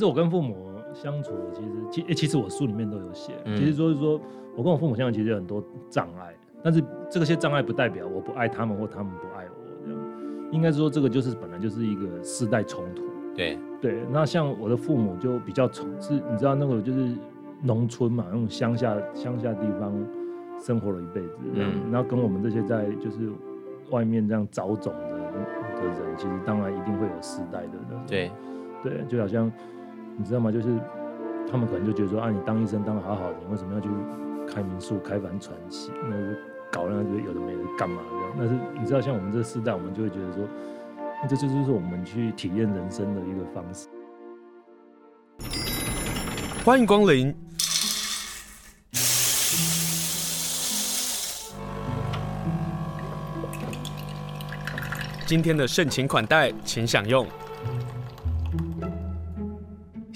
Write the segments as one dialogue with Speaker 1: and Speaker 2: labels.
Speaker 1: 其实我跟父母相处，其实其、欸、其实我书里面都有写，嗯、其实说是说我跟我父母相处，其实有很多障碍，但是这些障碍不代表我不爱他们或他们不爱我，这样应该说这个就是本来就是一个世代冲突。
Speaker 2: 对
Speaker 1: 对，那像我的父母就比较从是，你知道那个就是农村嘛，那种乡下乡下地方生活了一辈子，嗯，然后跟我们这些在就是外面这样找种的的人，其实当然一定会有世代的人。
Speaker 2: 对
Speaker 1: 对，就好像你知道吗？就是他们可能就觉得说啊，你当医生当得好好的，你为什么要去开民宿、开帆船洗，那就搞那些有的没的干嘛这样？但是你知道，像我们这世代，我们就会觉得说。这就是我们去体验人生的一个方式。
Speaker 3: 欢迎光临。今天的盛情款待，请享用。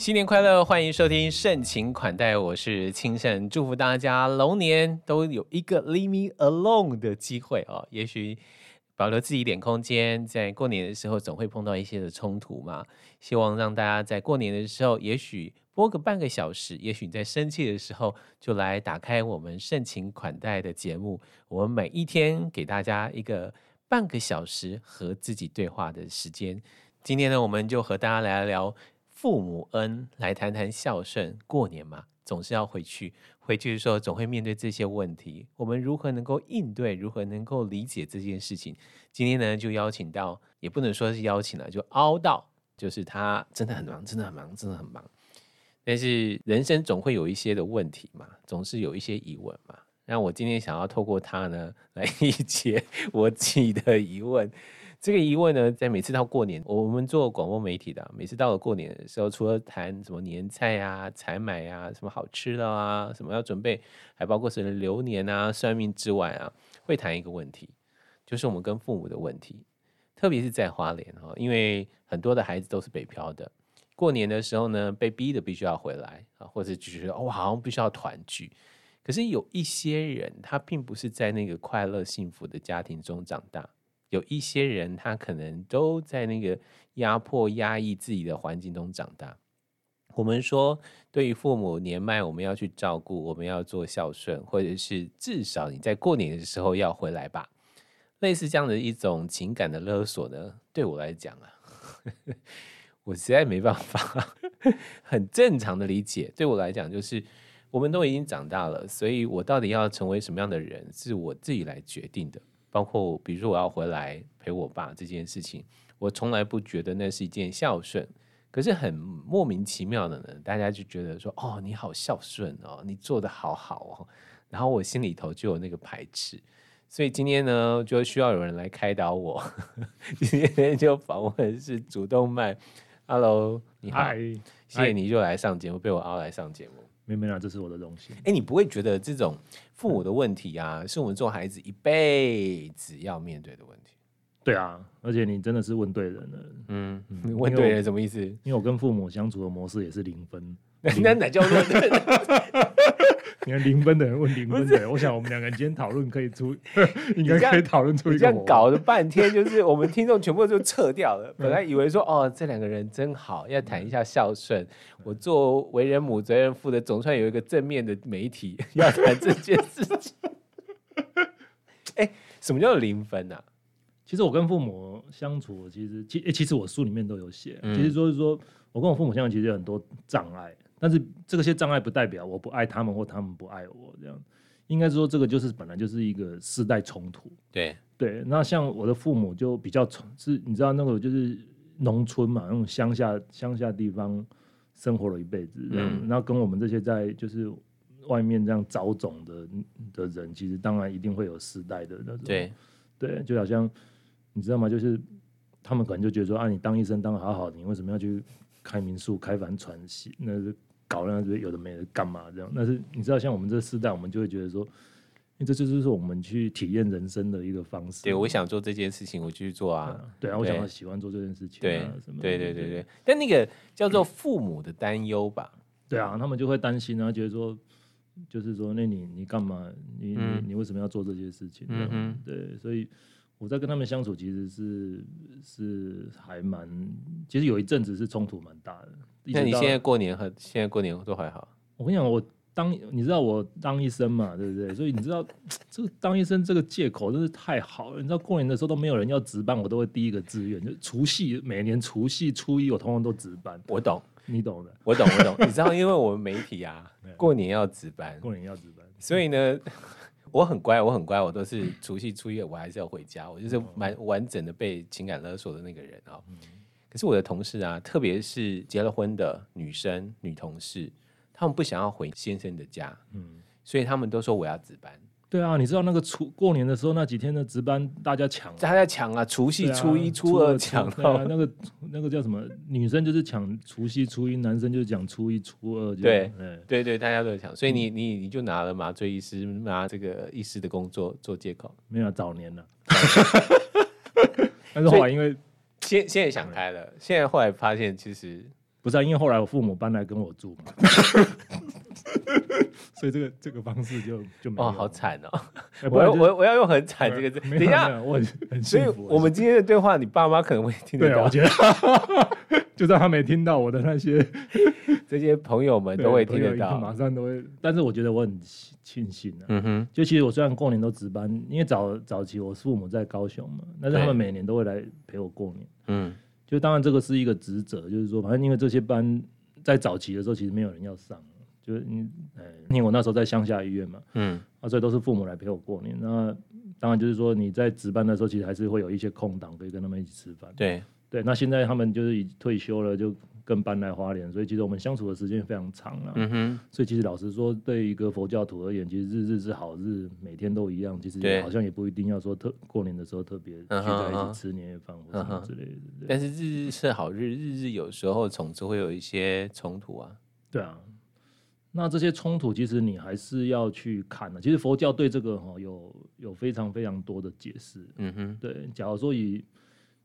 Speaker 2: 新年快乐！欢迎收听盛情款待，我是清盛，祝福大家龙年都有一个 Leave me alone 的机会哦。也许。保留自己一点空间，在过年的时候总会碰到一些的冲突嘛。希望让大家在过年的时候，也许播个半个小时，也许你在生气的时候，就来打开我们盛情款待的节目。我们每一天给大家一个半个小时和自己对话的时间。今天呢，我们就和大家来聊父母恩，来谈谈孝顺。过年嘛。总是要回去，回去的时候总会面对这些问题。我们如何能够应对？如何能够理解这件事情？今天呢，就邀请到，也不能说是邀请了，就凹到，就是他真的很忙，真的很忙，真的很忙。但是人生总会有一些的问题嘛，总是有一些疑问嘛。那我今天想要透过他呢，来理解我自己的疑问。这个疑问呢，在每次到过年，我们做广播媒体的，每次到了过年的时候，除了谈什么年菜啊、采买啊、什么好吃的啊、什么要准备，还包括什么流年啊、算命之外啊，会谈一个问题，就是我们跟父母的问题，特别是在花莲哈，因为很多的孩子都是北漂的，过年的时候呢，被逼的必须要回来啊，或者就觉得哦，好像必须要团聚，可是有一些人，他并不是在那个快乐幸福的家庭中长大。有一些人，他可能都在那个压迫、压抑自己的环境中长大。我们说，对于父母年迈，我们要去照顾，我们要做孝顺，或者是至少你在过年的时候要回来吧。类似这样的一种情感的勒索呢，对我来讲啊，我实在没办法 很正常的理解。对我来讲，就是我们都已经长大了，所以我到底要成为什么样的人，是我自己来决定的。包括比如说我要回来陪我爸这件事情，我从来不觉得那是一件孝顺，可是很莫名其妙的呢，大家就觉得说哦，你好孝顺哦，你做的好好哦，然后我心里头就有那个排斥，所以今天呢就需要有人来开导我，今天就访问的是主动脉，Hello，你好，Hi. 谢谢你又来上节目，被我熬来上节目。
Speaker 1: 没没啦，这是我的荣幸。
Speaker 2: 哎，你不会觉得这种父母的问题啊，嗯、是我们做孩子一辈子要面对的问题？
Speaker 1: 对啊，而且你真的是问对人了。
Speaker 2: 嗯，嗯 问对人什么意思？
Speaker 1: 因为我跟父母相处的模式也是零分。
Speaker 2: 那哪叫问对人？
Speaker 1: 你看零分的人问零分的人，我想我们两个人今天讨论可以出，应该可以讨论出一个。
Speaker 2: 这样搞了半天，就是我们听众全部就撤掉了。本来以为说哦，这两个人真好，要谈一下孝顺。我做为人母、责任父的，总算有一个正面的媒体 要谈这件事情。哎，什么叫零分呢？
Speaker 1: 其实我跟父母相处，其实其其实我书里面都有写。其实说是说我跟我父母相处，其实有很多障碍。但是这些障碍不代表我不爱他们或他们不爱我，这样应该说这个就是本来就是一个世代冲突。
Speaker 2: 对
Speaker 1: 对，那像我的父母就比较从是，你知道那个就是农村嘛，那种乡下乡下地方生活了一辈子，嗯，然后跟我们这些在就是外面这样找种的的人，其实当然一定会有世代的那种。
Speaker 2: 对
Speaker 1: 对，就好像你知道吗？就是他们可能就觉得说啊，你当医生当得好好的，你为什么要去开民宿、开帆船洗？那是。搞那些有的没的干嘛这样？但是你知道，像我们这个时代，我们就会觉得说，因为这就是我们去体验人生的一个方式。
Speaker 2: 对，我想做这件事情，我就去做啊。
Speaker 1: 对啊，我想要喜欢做这件事情、啊。
Speaker 2: 对，什么对对对对。但那个叫做父母的担忧吧？
Speaker 1: 对啊，他们就会担心啊，觉得说，就是说，那你你干嘛？你、嗯、你你为什么要做这些事情？嗯哼对，所以我在跟他们相处，其实是是还蛮，其实有一阵子是冲突蛮大的。
Speaker 2: 那你现在过年和现在过年都还好？
Speaker 1: 我跟你讲，我当你知道我当医生嘛，对不对？所以你知道 这个当医生这个借口真是太好了。你知道过年的时候都没有人要值班，我都会第一个志愿，就除夕每年除夕初一我通常都值班。
Speaker 2: 我懂，
Speaker 1: 你懂的，
Speaker 2: 我懂，我懂。你知道，因为我们媒体啊，过年要值班，
Speaker 1: 过年要值班，
Speaker 2: 所以呢，我很乖，我很乖，我都是 除夕初一我还是要回家，我就是蛮完整的被情感勒索的那个人啊。可是我的同事啊，特别是结了婚的女生、女同事。他们不想要回先生的家，嗯，所以他们都说我要值班。
Speaker 1: 对啊，你知道那个初过年的时候那几天的值班，大家抢，
Speaker 2: 大家抢啊！除夕、初一、初二抢到
Speaker 1: 那个那个叫什么？女生就是抢除夕、初一，男生就是讲初一、初二。
Speaker 2: 对，对对，大家都在抢。所以你你你就拿了麻醉医师拿这个医师的工作做借口，
Speaker 1: 没有早年了。但是后来因为
Speaker 2: 现现在想开了，现在后来发现其实。
Speaker 1: 不是啊，因为后来我父母搬来跟我住嘛，所以这个这个方式就就没有。
Speaker 2: 哦，好惨哦！
Speaker 1: 欸、
Speaker 2: 我我我要用很惨这个字。等一下，
Speaker 1: 我很很
Speaker 2: 所以我们今天的对话，你爸妈可能会听得到。
Speaker 1: 我觉得，就算他没听到我的那些，
Speaker 2: 这些朋友们都会听得到，
Speaker 1: 马上都会。但是我觉得我很庆幸啊。
Speaker 2: 嗯哼。
Speaker 1: 就其实我虽然过年都值班，因为早早期我父母在高雄嘛，但是他们每年都会来陪我过年。嗯。就当然这个是一个职责，就是说，反正因为这些班在早期的时候其实没有人要上，就是你，哎，因为我那时候在乡下医院嘛，嗯，啊，所以都是父母来陪我过年。那当然就是说你在值班的时候，其实还是会有一些空档可以跟他们一起吃饭。
Speaker 2: 对
Speaker 1: 对，那现在他们就是已退休了，就。跟搬来花莲，所以其实我们相处的时间非常长了。嗯哼，所以其实老实说，对一个佛教徒而言，其实日日是好日，每天都一样。其实好像也不一定要说特过年的时候特别聚在一起吃年夜饭或什么之类的。
Speaker 2: 但是日日是好日，日日有时候总是会有一些冲突啊。
Speaker 1: 对啊，那这些冲突其实你还是要去看的。其实佛教对这个哈有有非常非常多的解释。嗯哼，对，假如说以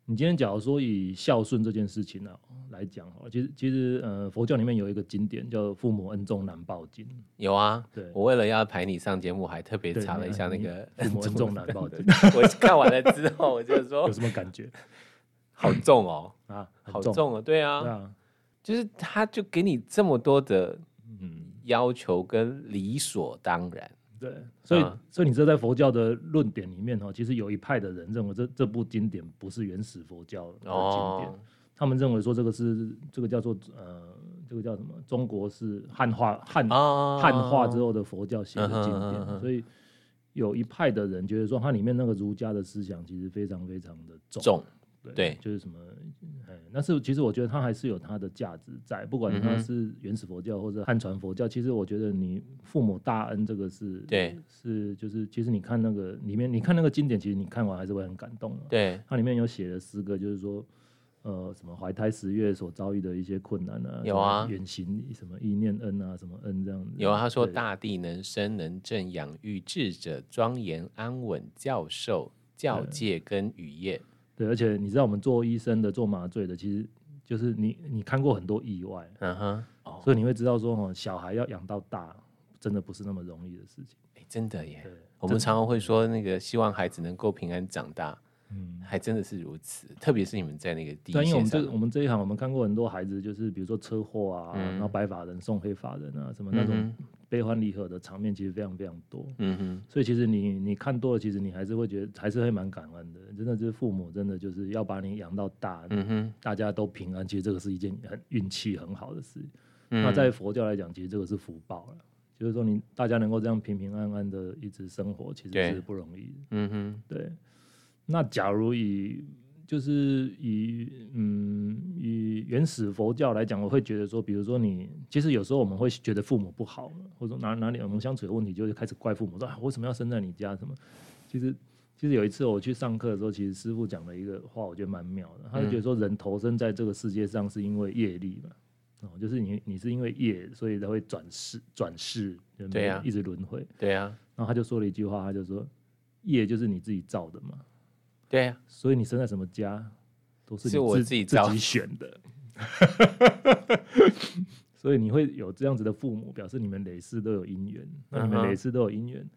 Speaker 1: 你今天假如说以孝顺这件事情呢、啊、来讲哈，其实其实呃佛教里面有一个经典叫《父母恩重难报经》。
Speaker 2: 有啊，对，我为了要排你上节目，还特别查了一下那个
Speaker 1: 父母恩重难报经。
Speaker 2: 我看完了之后，我就说
Speaker 1: 有什么感觉？
Speaker 2: 好重哦
Speaker 1: 啊，
Speaker 2: 好重哦，对啊，对啊，就是他就给你这么多的嗯要求跟理所当然。
Speaker 1: 对，所以、啊、所以你知道，在佛教的论点里面哈，其实有一派的人认为这这部经典不是原始佛教的经典，哦、他们认为说这个是这个叫做呃，这个叫什么？中国是汉化汉汉化之后的佛教写的经典，所以有一派的人觉得说，它里面那个儒家的思想其实非常非常的重。
Speaker 2: 重
Speaker 1: 对，
Speaker 2: 对
Speaker 1: 就是什么，哎，但是其实我觉得它还是有它的价值在，不管它是原始佛教或者汉传佛教，其实我觉得你父母大恩这个是，
Speaker 2: 对，
Speaker 1: 是就是其实你看那个里面，你看那个经典，其实你看完还是会很感动。
Speaker 2: 对，
Speaker 1: 它里面有写的诗歌，就是说，呃，什么怀胎十月所遭遇的一些困难啊，
Speaker 2: 有啊，
Speaker 1: 远行什么意念恩啊，什么恩这样子。
Speaker 2: 有啊，他说大地能生能正养育智者庄严安稳教授教戒跟语业。
Speaker 1: 对，而且你知道，我们做医生的、做麻醉的，其实就是你你看过很多意外，嗯哼，所以你会知道说，哦，小孩要养到大，真的不是那么容易的事情。
Speaker 2: 哎，真的耶。对我们常常会说，那个希望孩子能够平安长大，嗯，还真的是如此。特别是你们在那个地方，因为
Speaker 1: 我们这我们这一行，我们看过很多孩子，就是比如说车祸啊，嗯、然后白发人送黑发人啊，什么那种。嗯悲欢离合的场面其实非常非常多，嗯哼，所以其实你你看多了，其实你还是会觉得还是会蛮感恩的。真的就是父母真的就是要把你养到大，嗯哼，大家都平安，其实这个是一件很运气很好的事。嗯、那在佛教来讲，其实这个是福报了，就是说你大家能够这样平平安安的一直生活，其实是不容易的。嗯哼，对。那假如以就是以嗯以原始佛教来讲，我会觉得说，比如说你其实有时候我们会觉得父母不好，或者说哪哪里我们相处有问题，就会开始怪父母，说啊为什么要生在你家什么？其实其实有一次我去上课的时候，其实师傅讲了一个话，我觉得蛮妙的。他就觉得说，人投生在这个世界上是因为业力嘛，哦，就是你你是因为业，所以才会转世转世，对呀，一直轮回，
Speaker 2: 对呀。
Speaker 1: 然后他就说了一句话，他就说，业就是你自己造的嘛。
Speaker 2: 对呀、啊，
Speaker 1: 所以你生在什么家，都是
Speaker 2: 我自己自己选的。
Speaker 1: 所以你会有这样子的父母，表示你们累世都有姻缘。那你们累世都有姻缘，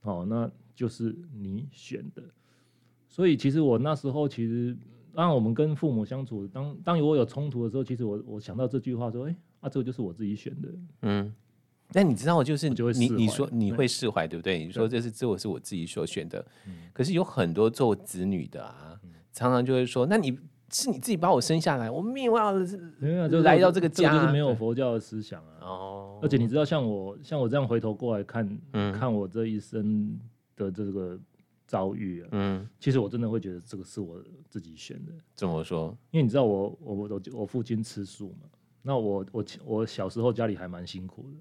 Speaker 1: 好、uh huh. 哦，那就是你选的。所以其实我那时候其实当我们跟父母相处，当当我有冲突的时候，其实我我想到这句话说，哎、欸，啊，这个就是我自己选的，
Speaker 2: 嗯。那你知道，就是
Speaker 1: 就会
Speaker 2: 你你说你会释怀，对不对？你说这是自我是我自己所选的，可是有很多做子女的啊，常常就会说，那你是你自己把我生下来，我命要来到这个家，
Speaker 1: 就是没有佛教的思想啊。哦，而且你知道，像我像我这样回头过来看，看我这一生的这个遭遇啊，嗯，其实我真的会觉得这个是我自己选的。
Speaker 2: 怎么说？
Speaker 1: 因为你知道我我我我父亲吃素嘛，那我我我小时候家里还蛮辛苦的。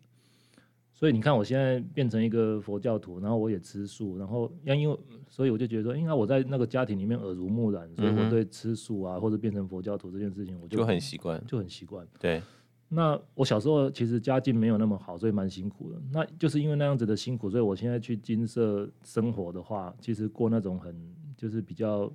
Speaker 1: 所以你看，我现在变成一个佛教徒，然后我也吃素，然后要因为，所以我就觉得说，应该我在那个家庭里面耳濡目染，所以我对吃素啊或者变成佛教徒这件事情，我就，
Speaker 2: 就很习惯，
Speaker 1: 就很习惯。
Speaker 2: 对。
Speaker 1: 那我小时候其实家境没有那么好，所以蛮辛苦的。那就是因为那样子的辛苦，所以我现在去金色生活的话，其实过那种很就是比较。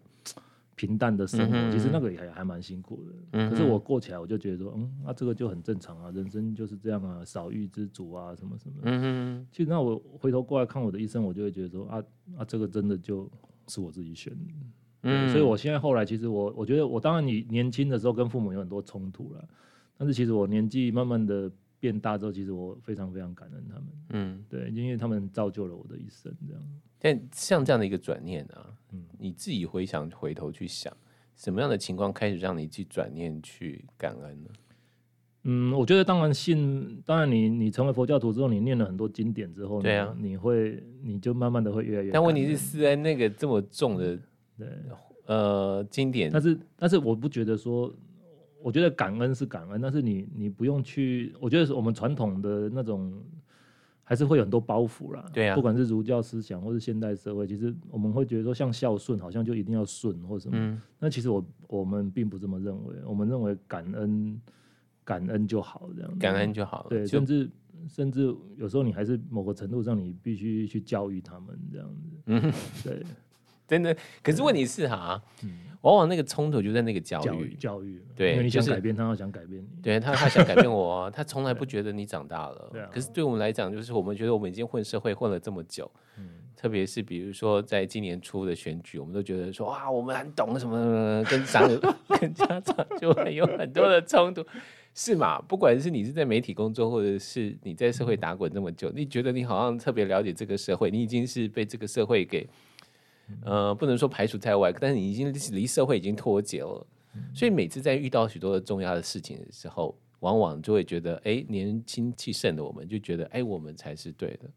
Speaker 1: 平淡的生活，嗯、其实那个也还还蛮辛苦的。嗯、可是我过起来，我就觉得说，嗯，那、啊、这个就很正常啊，人生就是这样啊，少欲知足啊，什么什么。嗯哼。其实那我回头过来看我的一生，我就会觉得说，啊啊，这个真的就是我自己选的。嗯。所以我现在后来，其实我我觉得，我当然你年轻的时候跟父母有很多冲突了，但是其实我年纪慢慢的变大之后，其实我非常非常感恩他们。嗯。对，因为他们造就了我的一生，这样。
Speaker 2: 但像这样的一个转念啊，嗯，你自己回想回头去想，什么样的情况开始让你去转念去感恩呢？
Speaker 1: 嗯，我觉得当然信，当然你你成为佛教徒之后，你念了很多经典之后，对啊，你会你就慢慢的会越来越。
Speaker 2: 但问题是，是在那个这么重的对呃经典，
Speaker 1: 但是但是我不觉得说，我觉得感恩是感恩，但是你你不用去，我觉得是我们传统的那种。还是会有很多包袱啦，对啊，不管是儒教思想或是现代社会，其实我们会觉得说，像孝顺好像就一定要顺或什么，嗯，那其实我我们并不这么认为，我们认为感恩感恩就好，这样，
Speaker 2: 感恩就好了，
Speaker 1: 对，甚至甚至有时候你还是某个程度上，你必须去教育他们这样子，嗯，对，
Speaker 2: 真的，可是问题是哈，嗯。往往那个冲突就在那个教育，教育，对，
Speaker 1: 因为你想改变他，他想改变你，
Speaker 2: 对他，他想改变我，啊，他从来不觉得你长大了。可是对我们来讲，就是我们觉得我们已经混社会混了这么久，嗯，特别是比如说在今年初的选举，我们都觉得说哇，我们很懂什么什么，跟长、跟家长就会有很多的冲突，是嘛？不管是你是在媒体工作，或者是你在社会打滚这么久，你觉得你好像特别了解这个社会，你已经是被这个社会给。呃，不能说排除在外，但是你已经离社会已经脱节了，嗯、所以每次在遇到许多的重要的事情的时候，往往就会觉得，哎，年轻气盛的我们就觉得，哎，我们才是对的，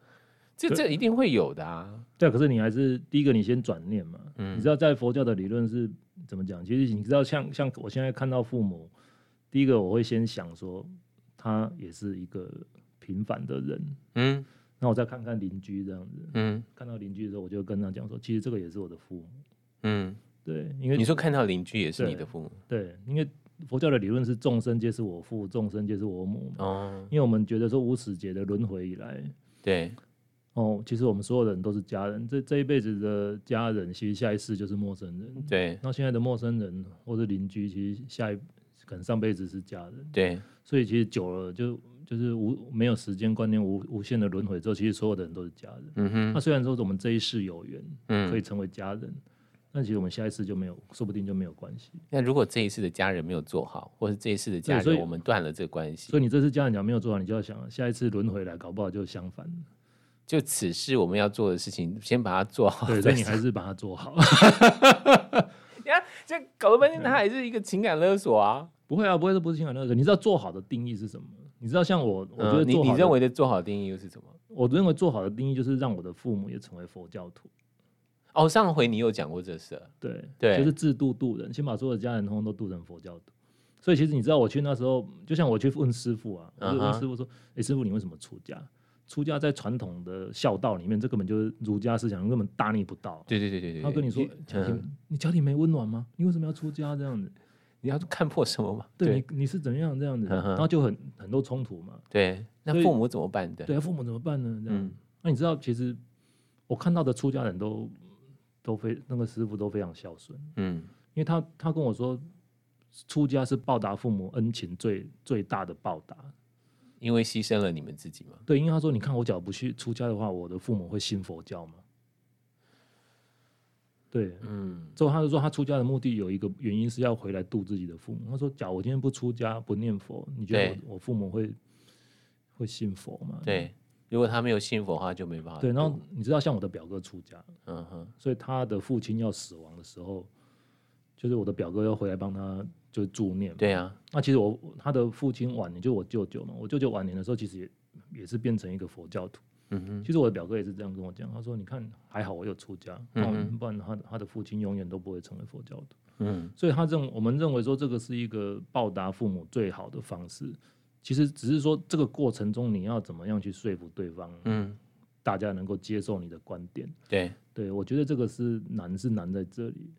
Speaker 2: 这这一定会有的啊。
Speaker 1: 对，可是你还是第一个，你先转念嘛。嗯，你知道在佛教的理论是怎么讲？其实你知道像，像像我现在看到父母，第一个我会先想说，他也是一个平凡的人。嗯。那我再看看邻居这样子，嗯，看到邻居的时候，我就跟他讲说，其实这个也是我的父母，嗯，对，因为
Speaker 2: 你说看到邻居也是你的父母，
Speaker 1: 对，对，因为佛教的理论是众生皆是我父，众生皆是我母，哦，因为我们觉得说无始劫的轮回以来，
Speaker 2: 对，
Speaker 1: 哦，其实我们所有的人都是家人，这这一辈子的家人，其实下一世就是陌生人，
Speaker 2: 对，
Speaker 1: 那现在的陌生人或者邻居，其实下一可能上辈子是家人，
Speaker 2: 对，
Speaker 1: 所以其实久了就。就是无没有时间观念，无无限的轮回之后，其实所有的人都是家人。嗯哼。那虽然说我们这一世有缘，嗯，可以成为家人，但其实我们下一次就没有，说不定就没有关系。
Speaker 2: 那如果这一次的家人没有做好，或是这一次的家人我们断了这个关系，
Speaker 1: 所以你这次家人讲没有做好，你就要想下一次轮回来，搞不好就相反。
Speaker 2: 就此事我们要做的事情，先把它做好。
Speaker 1: 对，所以你还是把它做好。
Speaker 2: 你看，这搞了半天，它还是一个情感勒索啊？
Speaker 1: 不会啊，不会，这不是情感勒索。你知道做好的定义是什么？你知道，像我，我觉得
Speaker 2: 你你认为的做好的定义又是什么？
Speaker 1: 我认为做好的定义就是让我的父母也成为佛教徒。
Speaker 2: 哦，上回你有讲过这事。
Speaker 1: 对对，就是自度度人，先把所有的家人通通都度成佛教徒。所以其实你知道，我去那时候，就像我去问师傅啊，我就问师傅说：“哎，师傅，你为什么出家？出家在传统的孝道里面，这根本就是儒家思想，根本大逆不道。”
Speaker 2: 对对对对对。
Speaker 1: 他跟你说：“家庭，你家庭没温暖吗？你为什么要出家这样子？”
Speaker 2: 你要看破什么嘛？
Speaker 1: 对你，你是怎样这样子，然后就很很多冲突嘛。
Speaker 2: 对，那父母怎么办的？
Speaker 1: 对，父母怎么办呢？这样，那你知道，其实我看到的出家人都都非那个师傅都非常孝顺。嗯，因为他他跟我说，出家是报答父母恩情最最大的报答，
Speaker 2: 因为牺牲了你们自己嘛。
Speaker 1: 对，因为他说，你看我假如不去出家的话，我的父母会信佛教吗？对，
Speaker 2: 嗯，
Speaker 1: 之后他就说他出家的目的有一个原因是要回来度自己的父母。他说，假如我今天不出家不念佛，你觉得我我父母会会信佛吗？
Speaker 2: 对，如果他没有信佛的话，就没办法。
Speaker 1: 对，然后你知道像我的表哥出家，
Speaker 2: 嗯哼，
Speaker 1: 所以他的父亲要死亡的时候，就是我的表哥要回来帮他就助念。
Speaker 2: 对啊，
Speaker 1: 那其实我他的父亲晚年就我舅舅嘛，我舅舅晚年的时候其实也也是变成一个佛教徒。
Speaker 2: 嗯哼，
Speaker 1: 其实我的表哥也是这样跟我讲，他说：“你看还好我有出家，
Speaker 2: 嗯
Speaker 1: 不然他他的父亲永远都不会成为佛教徒。”
Speaker 2: 嗯，
Speaker 1: 所以他认我们认为说这个是一个报答父母最好的方式。其实只是说这个过程中你要怎么样去说服对方，
Speaker 2: 嗯，
Speaker 1: 大家能够接受你的观点。
Speaker 2: 对，
Speaker 1: 对我觉得这个是难是难在这里，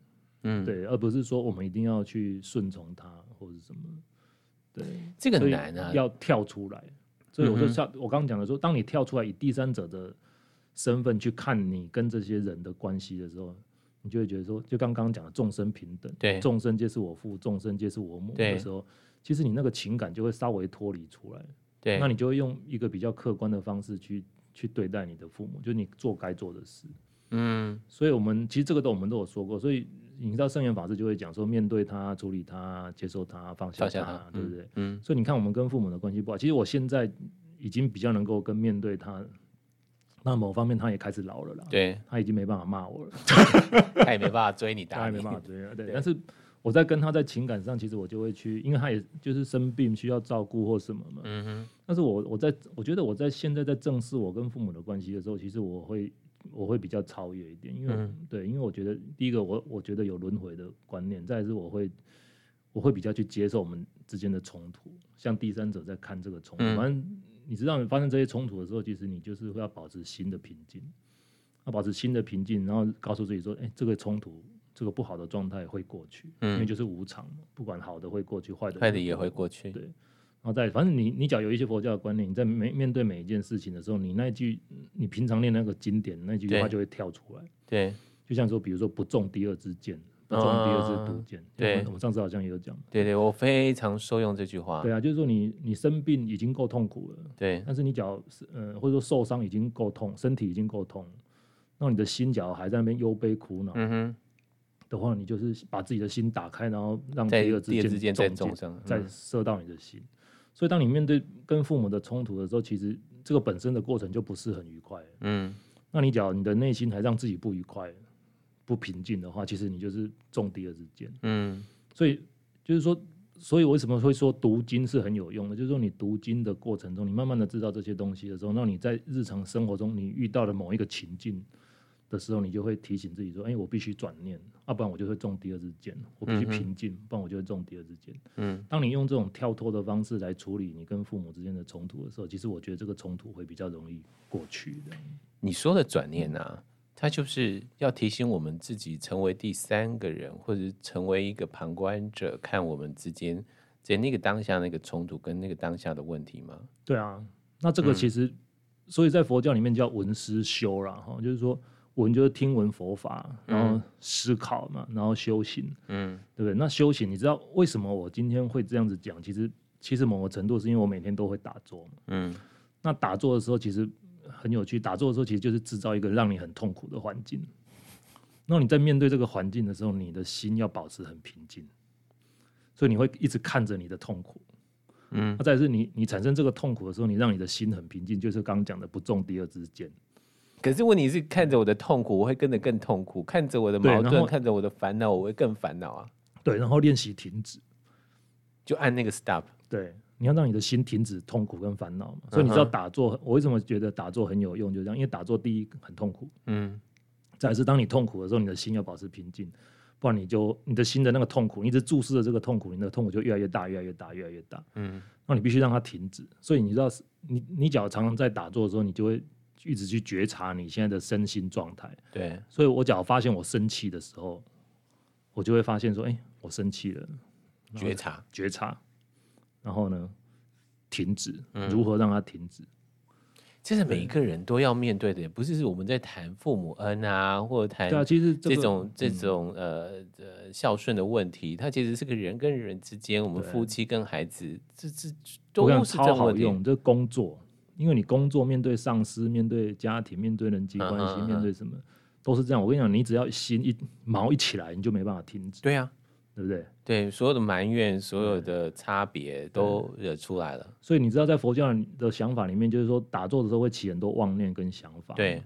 Speaker 2: 嗯，
Speaker 1: 对，而不是说我们一定要去顺从他或者什
Speaker 2: 么。对，
Speaker 1: 这个
Speaker 2: 难啊，
Speaker 1: 要跳出来。所以我说，
Speaker 2: 嗯哼。
Speaker 1: 像我刚刚讲的说，当你跳出来以第三者的身份去看你跟这些人的关系的时候，你就会觉得说，就刚刚讲的众生平等，
Speaker 2: 对
Speaker 1: 众生皆是我父，众生皆是我母的时候，其实你那个情感就会稍微脱离出来，
Speaker 2: 对，
Speaker 1: 那你就会用一个比较客观的方式去去对待你的父母，就是你做该做的事。
Speaker 2: 嗯，
Speaker 1: 所以我们其实这个都我们都有说过，所以你知道圣严法师就会讲说，面对他、处理他、接受他、放下他，对不对？
Speaker 2: 嗯，
Speaker 1: 所以你看，我们跟父母的关系不好。其实我现在已经比较能够跟面对他，那某方面他也开始老了啦。
Speaker 2: 对，
Speaker 1: 他已经没办法骂我了，
Speaker 2: 他也没办法追你，打你
Speaker 1: 他也没办法 追了。对，
Speaker 2: 对
Speaker 1: 但是我在跟他在情感上，其实我就会去，因为他也就是生病需要照顾或什么嘛。
Speaker 2: 嗯哼，
Speaker 1: 但是我我在我觉得我在现在在正视我跟父母的关系的时候，其实我会我会比较超越一点，因为、
Speaker 2: 嗯。
Speaker 1: 对，因为我觉得第一个我我觉得有轮回的观念，再来是我会我会比较去接受我们之间的冲突，像第三者在看这个冲突，
Speaker 2: 嗯。
Speaker 1: 反正你知道你发生这些冲突的时候，其实你就是会要保持新的平静，要保持新的平静，然后告诉自己说，哎、这个冲突这个不好的状态会过去，
Speaker 2: 嗯
Speaker 1: 因为就是无常嘛，不管好的会过去，坏的
Speaker 2: 坏的也会过去，
Speaker 1: 对。然后再，反正你你只要有一些佛教的观念，你在面面对每一件事情的时候，你那一句你平常念那个经典那句
Speaker 2: 话
Speaker 1: 就会跳出来。
Speaker 2: 对，
Speaker 1: 就像说，比如说不中第二支箭，不中第二支毒箭。
Speaker 2: 对
Speaker 1: 我上次好像也有讲。
Speaker 2: 对对，我非常受用这句话。
Speaker 1: 对啊，就是说你你生病已经够痛苦了，
Speaker 2: 对
Speaker 1: 但是你脚呃或者说受伤已经够痛，身体已经够痛，那你的心脚还在那边忧悲苦恼
Speaker 2: 嗯哼，
Speaker 1: 的话，你就是把自己的心打开，然后
Speaker 2: 让
Speaker 1: 第二
Speaker 2: 支
Speaker 1: 支
Speaker 2: 箭再
Speaker 1: 再
Speaker 2: 嗯
Speaker 1: 射到你的心。所以，当你面对跟父母的冲突的时候，其实这个本身的过程就不是很愉快。
Speaker 2: 嗯，
Speaker 1: 那你只要你的内心还让自己不愉快、不平静的话，其实你就是中第二支箭。
Speaker 2: 嗯，
Speaker 1: 所以就是说，所以为什么会说读经是很有用的？就是说，你读经的过程中，你慢慢的知道这些东西的时候，那你在日常生活中，你遇到的某一个情境的时候，你就会提醒自己说：“哎、我必须转念，要、啊、不然我就会中第二支箭。我必须平静，不然我就会中第二支箭。”
Speaker 2: 嗯，
Speaker 1: 当你用这种跳脱的方式来处理你跟父母之间的冲突的时候，其实我觉得这个冲突会比较容易过去的。
Speaker 2: 你说的转念啊，它就是要提醒我们自己成为第三个人，或者成为一个旁观者，看我们之间在那个当下那个冲突跟那个当下的问题吗？
Speaker 1: 对啊，那这个其实，所以在佛教里面叫文思修啦，哈，就是说闻就是听闻佛法，然后思考嘛，然后修行，
Speaker 2: 嗯，
Speaker 1: 对不对？那修行，你知道为什么我今天会这样子讲？其实，其实某个程度是因为我每天都会打坐嘛，
Speaker 2: 嗯，
Speaker 1: 那打坐的时候其实很有趣，打坐的时候其实就是制造一个让你很痛苦的环境。那你在面对这个环境的时候，你的心要保持很平静，所以你会一直看着你的痛苦。
Speaker 2: 嗯，
Speaker 1: 那再是你你产生这个痛苦的时候，你让你的心很平静，就是刚刚讲的不中第二支箭。
Speaker 2: 可是问题是，看着我的痛苦，我会跟着更痛苦；看着我的矛盾，看着我的烦恼，我会更烦恼啊！
Speaker 1: 对，然后练习停止，
Speaker 2: 就按那个 stop。
Speaker 1: 对，你要让你的心停止痛苦跟烦恼嘛。所以你知道打坐，我为什么觉得打坐很有用？就这样，因为打坐第一很痛苦，
Speaker 2: 嗯
Speaker 1: 再来是当你痛苦的时候，你的心要保持平静，不然你就你的心的那个痛苦，你一直注视着这个痛苦，你的痛苦就越来越大，越来越大，越来越大。
Speaker 2: 嗯
Speaker 1: 那你必须让它停止。所以你知道，你你只要常常在打坐的时候，你就会一直去觉察你现在的身心状态。
Speaker 2: 对，
Speaker 1: 所以我只要发现我生气的时候，我就会发现说，哎、我生气了，
Speaker 2: 觉察。
Speaker 1: 觉察，然后呢，停止，
Speaker 2: 嗯
Speaker 1: 如何让它停止？
Speaker 2: 这是每一个人都要面对的，不是我们在谈父母恩啊，或者谈
Speaker 1: 对啊，其实、
Speaker 2: 这种这
Speaker 1: 嗯
Speaker 2: 种呃呃孝顺的问题，它其实是个人跟人之间，我
Speaker 1: 们
Speaker 2: 夫妻跟孩子，
Speaker 1: 这这
Speaker 2: 都是这
Speaker 1: 超。好用，这工作，因为你工作面对上司、面对家庭、面对人际关系、
Speaker 2: 嗯哼嗯
Speaker 1: 面对什么，都是这样。我跟你讲，你只要心一毛一起来，你就没办法停止。
Speaker 2: 对啊，
Speaker 1: 对不对？
Speaker 2: 对，所有的埋怨，所有的差别都惹出来了。
Speaker 1: 所以你知道，在佛教的想法里面，就是说打坐的时候会起很多妄念跟想法。
Speaker 2: 对，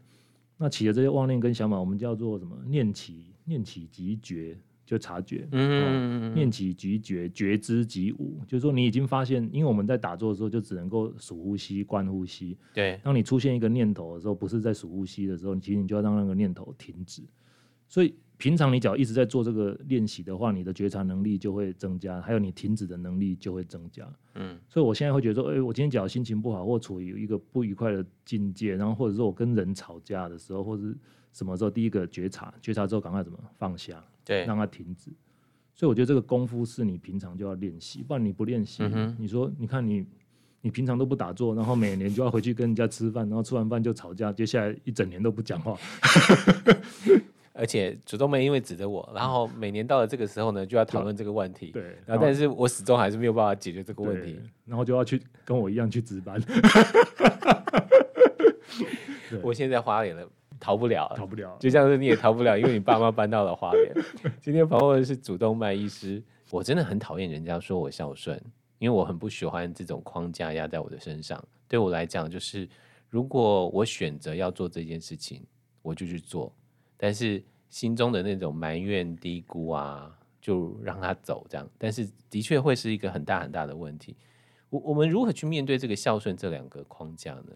Speaker 1: 那起的这些妄念跟想法，我们叫做什么？念起，念起即觉。就察觉，嗯，念起即觉，觉知即无。就是说，你已经发现，因为我们在打坐的时候，就只能够数呼吸、观呼吸。
Speaker 2: 对，
Speaker 1: 当你出现一个念头的时候，不是在数呼吸的时候，其实你就要让那个念头停止。所以，平常你只要一直在做这个练习的话，你的觉察能力就会增加，还有你停止的能力就会增加。嗯，所以我现在会觉得说，哎、欸，我今天只要心情不好，或处于一个不愉快的境界，然后或者说我跟人吵架的时候，或者什么时候，第一个觉察，觉察之后赶快怎么放下。对，让它停止。所以我觉得这个功夫是你平常就要练习，不然你不练习，嗯，你说，你看你，你平常都不打坐，然后每年就要回去跟人家吃饭，然后吃完饭就吵架，接下来一整年都不讲话。
Speaker 2: 而且主动没因为指着我，然后每年到了这个时候呢，就要讨论这个问题。对，然后但是我始终还是没有办法解决这个问题，
Speaker 1: 然后就要去跟我一样去值班。
Speaker 2: 我现在花脸了。逃不了，
Speaker 1: 逃不了，
Speaker 2: 就像是你也逃不了，因为你爸妈搬到了花莲。今天访问的是主动脉医师，我真的很讨厌人家说我孝顺，因为我很不喜欢这种框架压在我的身上。对我来讲，就是如果我选择要做这件事情，我就去做，但是心中的那种埋怨、低估啊，就让他走这样。但是的确会是一个很大很大的问题。我我们如何去面对这个孝顺这两个框架呢？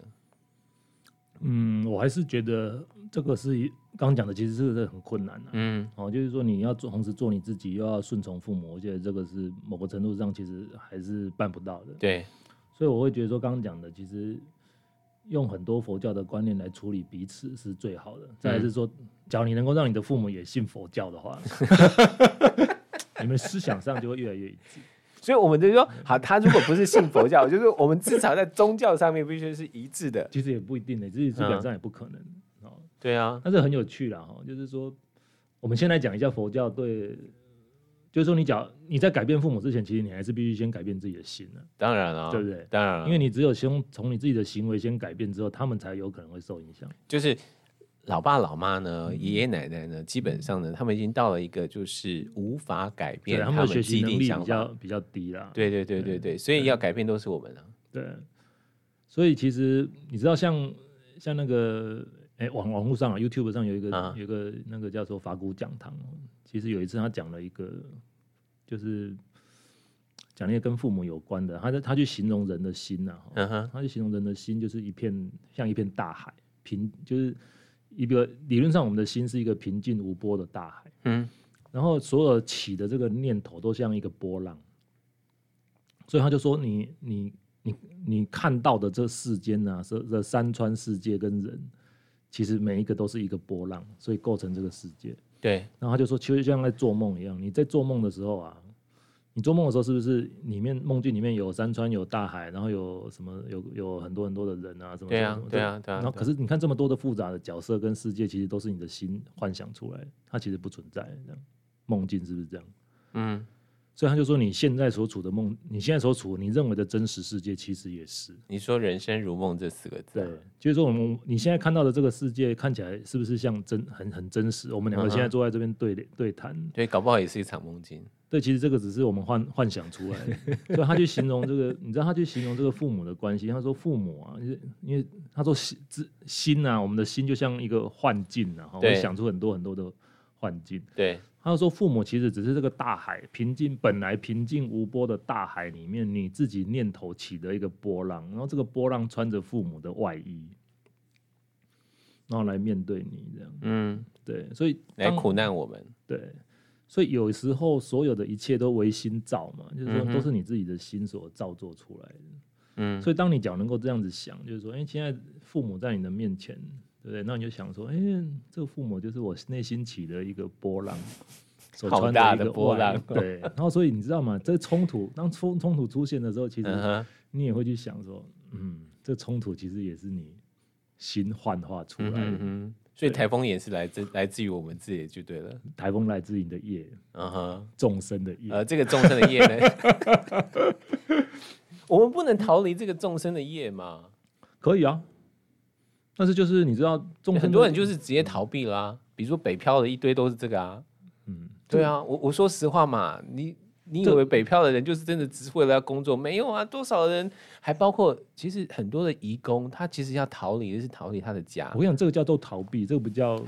Speaker 1: 嗯，我还是觉得这个是刚刚讲的，其实这个是很困难的。嗯，哦，就是说你要做，同时做你自己，又要顺从父母，我觉得这个是某个程度上其实还是办不到的。
Speaker 2: 对，
Speaker 1: 所以我会觉得说，刚刚讲的，其实用很多佛教的观念来处理彼此是最好的。再来是说，假如你能够让你的父母也信佛教的话，你们思想上就会越来越一致。
Speaker 2: 所以我们就说，好，他如果不是信佛教，就是我们至少在宗教上面必须是一致的。
Speaker 1: 其实也不一定的，这基本上也不可能。哦、嗯，
Speaker 2: 对啊，
Speaker 1: 但是很有趣啦哈，就是说，我们先来讲一下佛教对，就是说，你讲你在改变父母之前，其实你还是必须先改变自己的心的。
Speaker 2: 当然了，
Speaker 1: 对不对？
Speaker 2: 当然，
Speaker 1: 因为你只有先从你自己的行为先改变之后，他们才有可能会受影响。
Speaker 2: 就是。老爸老妈呢，爷爷奶奶呢，基本上呢，他们已经到了一个就是无法改变他们的既定想法，
Speaker 1: 比较比较低啦。
Speaker 2: 对对对对对，所以要改变都是我们啊。
Speaker 1: 对，所以其实你知道像，像像那个哎、欸，网网络上啊，YouTube 上有一个、啊、有一个那个叫做法古讲堂，其实有一次他讲了一个，就是讲那些跟父母有关的，他在他去形容人的心呐、啊，他去形容人的心就是一片像一片大海，平就是。一个理论上，我们的心是一个平静无波的大海，嗯，然后所有起的这个念头都像一个波浪，所以他就说你：你你你你看到的这世间啊，这这山川世界跟人，其实每一个都是一个波浪，所以构成这个世界。
Speaker 2: 对，
Speaker 1: 然后他就说，其实就像在做梦一样，你在做梦的时候啊。你做梦的时候是不是里面梦境里面有山川有大海，然后有什么有有很多很多的人啊什么？
Speaker 2: 对啊对啊对啊。
Speaker 1: 然后可是你看这么多的复杂的角色跟世界，其实都是你的心幻想出来的，它其实不存在。这样梦境是不是这样？嗯。所以他就说，你现在所处的梦，你现在所处你认为的真实世界，其实也是。
Speaker 2: 你说“人生如梦”这四个字，
Speaker 1: 对，就是说我们你现在看到的这个世界，看起来是不是像真很很真实？我们两个现在坐在这边对对谈，
Speaker 2: 对，搞不好也是一场梦境。
Speaker 1: 对，其实这个只是我们幻幻想出来的。所以他去形容这个，你知道他去形容这个父母的关系，他说父母啊，因为他说心心啊，我们的心就像一个幻境啊，会想出很多很多的幻境。
Speaker 2: 对。
Speaker 1: 他说：“父母其实只是这个大海平静，本来平静无波的大海里面，你自己念头起的一个波浪，然后这个波浪穿着父母的外衣，然后来面对你这样。嗯，对，所以
Speaker 2: 来苦难我们。
Speaker 1: 对，所以有时候所有的一切都唯心造嘛，就是说都是你自己的心所造作出来的。嗯，所以当你讲能够这样子想，就是说，哎，现在父母在你的面前。”对不对？那你就想说，哎，这个父母就是我内心起的一个波浪，所穿的一个
Speaker 2: 好大的波浪。
Speaker 1: 对，然后所以你知道吗？这个冲突当冲冲突出现的时候，其实你也会去想说，嗯，这冲突其实也是你心幻化出来的。
Speaker 2: 所以台风也是来自来自于我们自己就对了。
Speaker 1: 台风来自于你的业，嗯哼，众生的业。
Speaker 2: 呃，这个众生的业呢？我们不能逃离这个众生的业吗？
Speaker 1: 可以啊。但是就是你知道，
Speaker 2: 很多人就是直接逃避啦、比如说北漂的一堆都是这个啊，
Speaker 1: 嗯，
Speaker 2: 对啊，我我说实话嘛，你。你以为北漂的人就是真的只是为了要工作？没有啊，多少人还包括其实很多的移工，他其实要逃离的是逃离他的家。
Speaker 1: 我跟你讲，这个叫做逃避，这个不叫，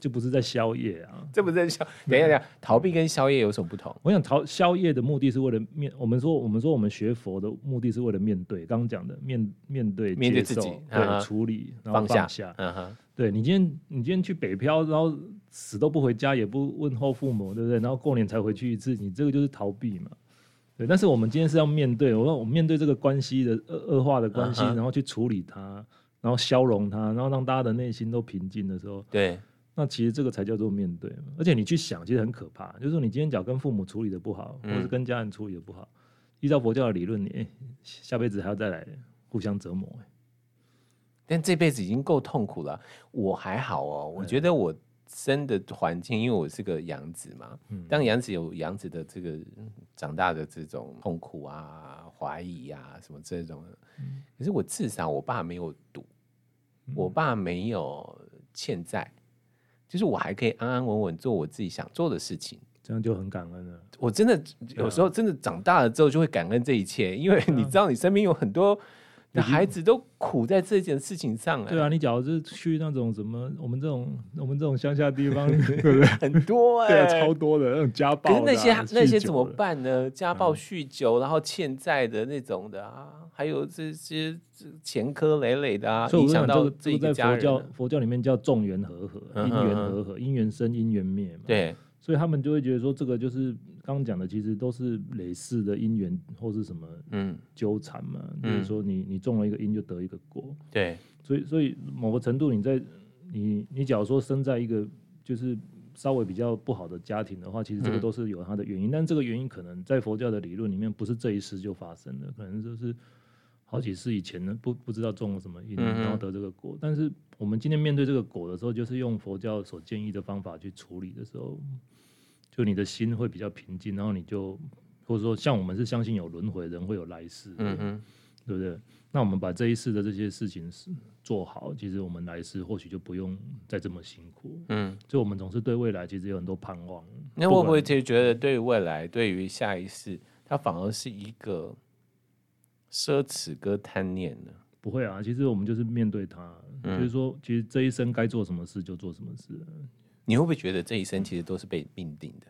Speaker 1: 就不是在宵夜啊。
Speaker 2: 这不是在宵？等一下，等一下，逃避跟宵夜有什么不同？
Speaker 1: 我想逃宵夜的目的是为了面，我们说我们说我们学佛的目的是为了面对，刚刚讲的面面对
Speaker 2: 面对自己，
Speaker 1: 对、uh. 处理然后放下。对你今天你今天去北漂，然后死都不回家，也不问候父母，对不对？然后过年才回去一次，你这个就是逃避嘛。对，但是我们今天是要面对，我说我们面对这个关系的恶恶化的关系，uh -huh. 然后去处理它，然后消融它，然后让大家的内心都平静的时候，
Speaker 2: 对，
Speaker 1: 那其实这个才叫做面对。而且你去想，其实很可怕，就是说你今天只要跟父母处理的不好，或是跟家人处理的不好，嗯、依照佛教的理论，你、欸、下辈子还要再来互相折磨。
Speaker 2: 但这辈子已经够痛苦了，我还好哦，我觉得我。生的环境，因为我是个养子嘛，嗯、当养子有养子的这个长大的这种痛苦啊、怀疑啊什么这种、嗯。可是我至少我爸没有赌、嗯，我爸没有欠债，就是我还可以安安稳稳做我自己想做的事情，
Speaker 1: 这样就很感恩了。
Speaker 2: 我真的有时候真的长大了之后就会感恩这一切，因为你知道你身边有很多。那孩子都苦在这件事情上了。
Speaker 1: 对啊，你假如是去那种什么，我们这种我们这种乡下地方，对不对？
Speaker 2: 很多哎、
Speaker 1: 欸，对啊，超多的那种家暴、啊。可是
Speaker 2: 那些那些怎么办呢？家暴、酗酒，然后欠债的那种的啊，还有这些前科累累的啊，影响到自己的家人。
Speaker 1: 这个、在佛教佛教里面叫众缘和合，因缘和合，因缘生，因缘灭嘛。
Speaker 2: 对。
Speaker 1: 所以他们就会觉得说，这个就是刚刚讲的，其实都是累世的因缘或是什么嗯纠缠嘛。就、嗯、是说你你种了一个因，就得一个果。
Speaker 2: 对，
Speaker 1: 所以所以某个程度，你在你你假如说生在一个就是稍微比较不好的家庭的话，其实这个都是有它的原因。嗯、但这个原因可能在佛教的理论里面，不是这一世就发生的，可能就是好几世以前呢，不不知道种了什么因，然后得这个果、嗯。但是我们今天面对这个果的时候，就是用佛教所建议的方法去处理的时候。就你的心会比较平静，然后你就或者说像我们是相信有轮回，人会有来世，嗯嗯，对不对？那我们把这一世的这些事情做好，其实我们来世或许就不用再这么辛苦，嗯。就我们总是对未来其实有很多盼望。
Speaker 2: 那会不会其实觉得对于未来，对于下一世，它反而是一个奢侈跟贪念呢？
Speaker 1: 不会啊，其实我们就是面对它，嗯、就是说，其实这一生该做什么事就做什么事。
Speaker 2: 你会不会觉得这一生其实都是被命定的？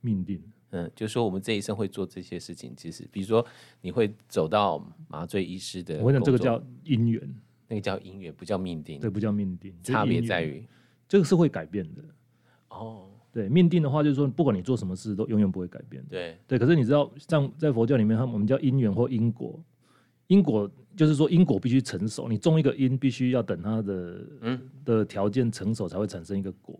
Speaker 1: 命定，
Speaker 2: 嗯，就是说我们这一生会做这些事情，其实比如说你会走到麻醉医师的，
Speaker 1: 我讲这个叫因缘，
Speaker 2: 那个叫因缘，不叫命定，
Speaker 1: 对，不叫命定，
Speaker 2: 差别在于？
Speaker 1: 这个是会改变的。
Speaker 2: 哦，
Speaker 1: 对，命定的话就是说，不管你做什么事都永远不会改变。
Speaker 2: 对，
Speaker 1: 对，可是你知道，像在佛教里面，他们我们叫因缘或因果，因果就是说因果必须成熟，你种一个因，必须要等它的嗯的条件成熟才会产生一个果。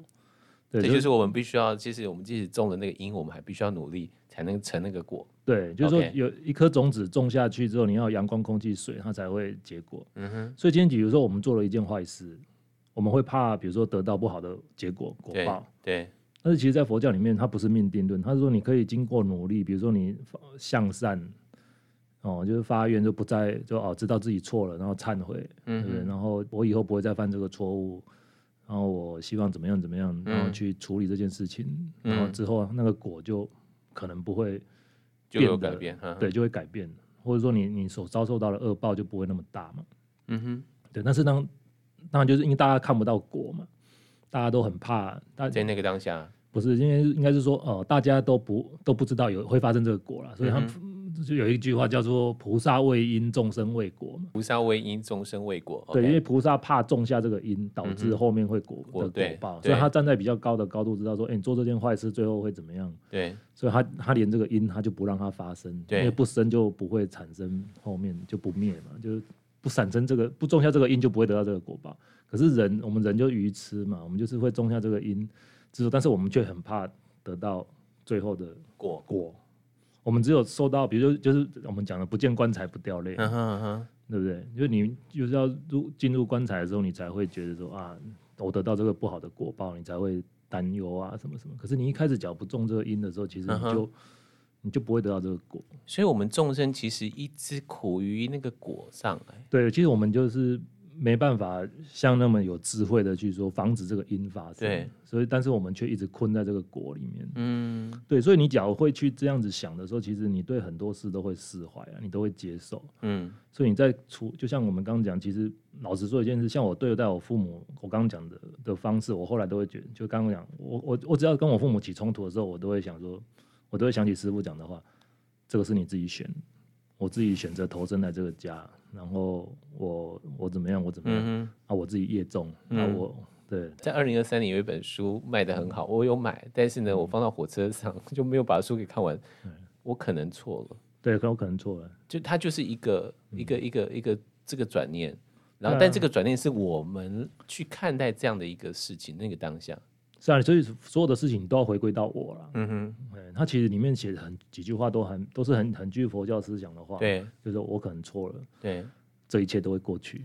Speaker 2: 这就是我们必须要，其实我们即使种了那个因，我们还必须要努力才能成那个果。
Speaker 1: 对，就是说有一颗种子种下去之后，你要阳光、空气、水，它才会结果。嗯哼。所以今天，比如说我们做了一件坏事，我们会怕，比如说得到不好的结果果报。
Speaker 2: 对。
Speaker 1: 但是其实，在佛教里面，它不是命定论，它是说你可以经过努力，比如说你向善，哦，就是发愿就不再就哦知道自己错了，然后忏悔，嗯，对不对？然后我以后不会再犯这个错误。然后我希望怎么样怎么样，然后去处理这件事情，嗯、然后之后那个果就可能不会
Speaker 2: 就有改变，
Speaker 1: 对，就会改变，或者说你你所遭受到的恶报就不会那么大嘛。
Speaker 2: 嗯哼，
Speaker 1: 对。但是当当然就是因为大家看不到果嘛，大家都很怕。
Speaker 2: 在那个当下，
Speaker 1: 不是因为应该是说哦、呃，大家都不都不知道有会发生这个果了，所以他们。嗯就有一句话叫做“菩萨为因，众生为果”嘛。
Speaker 2: 菩萨为因，众生为果。
Speaker 1: 对，因为菩萨怕种下这个因，导致后面会果的果报，所以他站在比较高的高度，知道说，哎、欸，你做这件坏事，最后会怎么样？
Speaker 2: 对，
Speaker 1: 所以他他连这个因，他就不让它发生，因为不生就不会产生，后面就不灭嘛，就是不产生这个不种下这个因，就不会得到这个果报。可是人，我们人就愚痴嘛，我们就是会种下这个因，之后，但是我们却很怕得到最后的果果。我们只有收到，比如说，就是我们讲的“不见棺材不掉泪 ”，uh -huh, uh -huh. 对不对？就是你就是要入进入棺材的时候，你才会觉得说啊，我得到这个不好的果报，你才会担忧啊，什么什么。可是你一开始脚不中这个因的时候，其实你就、uh. 你就不会得到这个果。
Speaker 2: 所以，我们众生其实一直苦于那个果上。
Speaker 1: 对，其实我们就是没办法像那么有智慧的去说防止这个因发生，
Speaker 2: 对，
Speaker 1: 所以但是我们却一直困在这个果里面，
Speaker 2: 嗯，
Speaker 1: 对，所以你假如会去这样子想的时候，其实你对很多事都会释怀啊，你都会接受，
Speaker 2: 嗯，
Speaker 1: 所以你在处，就像我们刚刚讲，其实老实说一件事，像我对待我父母，我刚刚讲的的方式，我后来都会觉得，就刚刚讲，我我我只要跟我父母起冲突的时候，我都会想说，我都会想起师傅讲的话，这个是你自己选，我自己选择投身在这个家。然后我我怎么样？我怎么样？嗯、啊，我自己业重。啊，我对，
Speaker 2: 在二零二三年有一本书卖的很好，我有买，但是呢，我放到火车上 就没有把书给看完。我可能错了，
Speaker 1: 对，可我可能错了。
Speaker 2: 就它就是一个一个一个一个这个转念，然后但这个转念是我们去看待这样的一个事情，那个当下。
Speaker 1: 是啊，所以所有的事情都要回归到我了。
Speaker 2: 嗯哼，
Speaker 1: 他其实里面写的很几句话都很都是很很具佛教思想的话。
Speaker 2: 对，
Speaker 1: 就是我可能错了。
Speaker 2: 对，
Speaker 1: 这一切都会过去，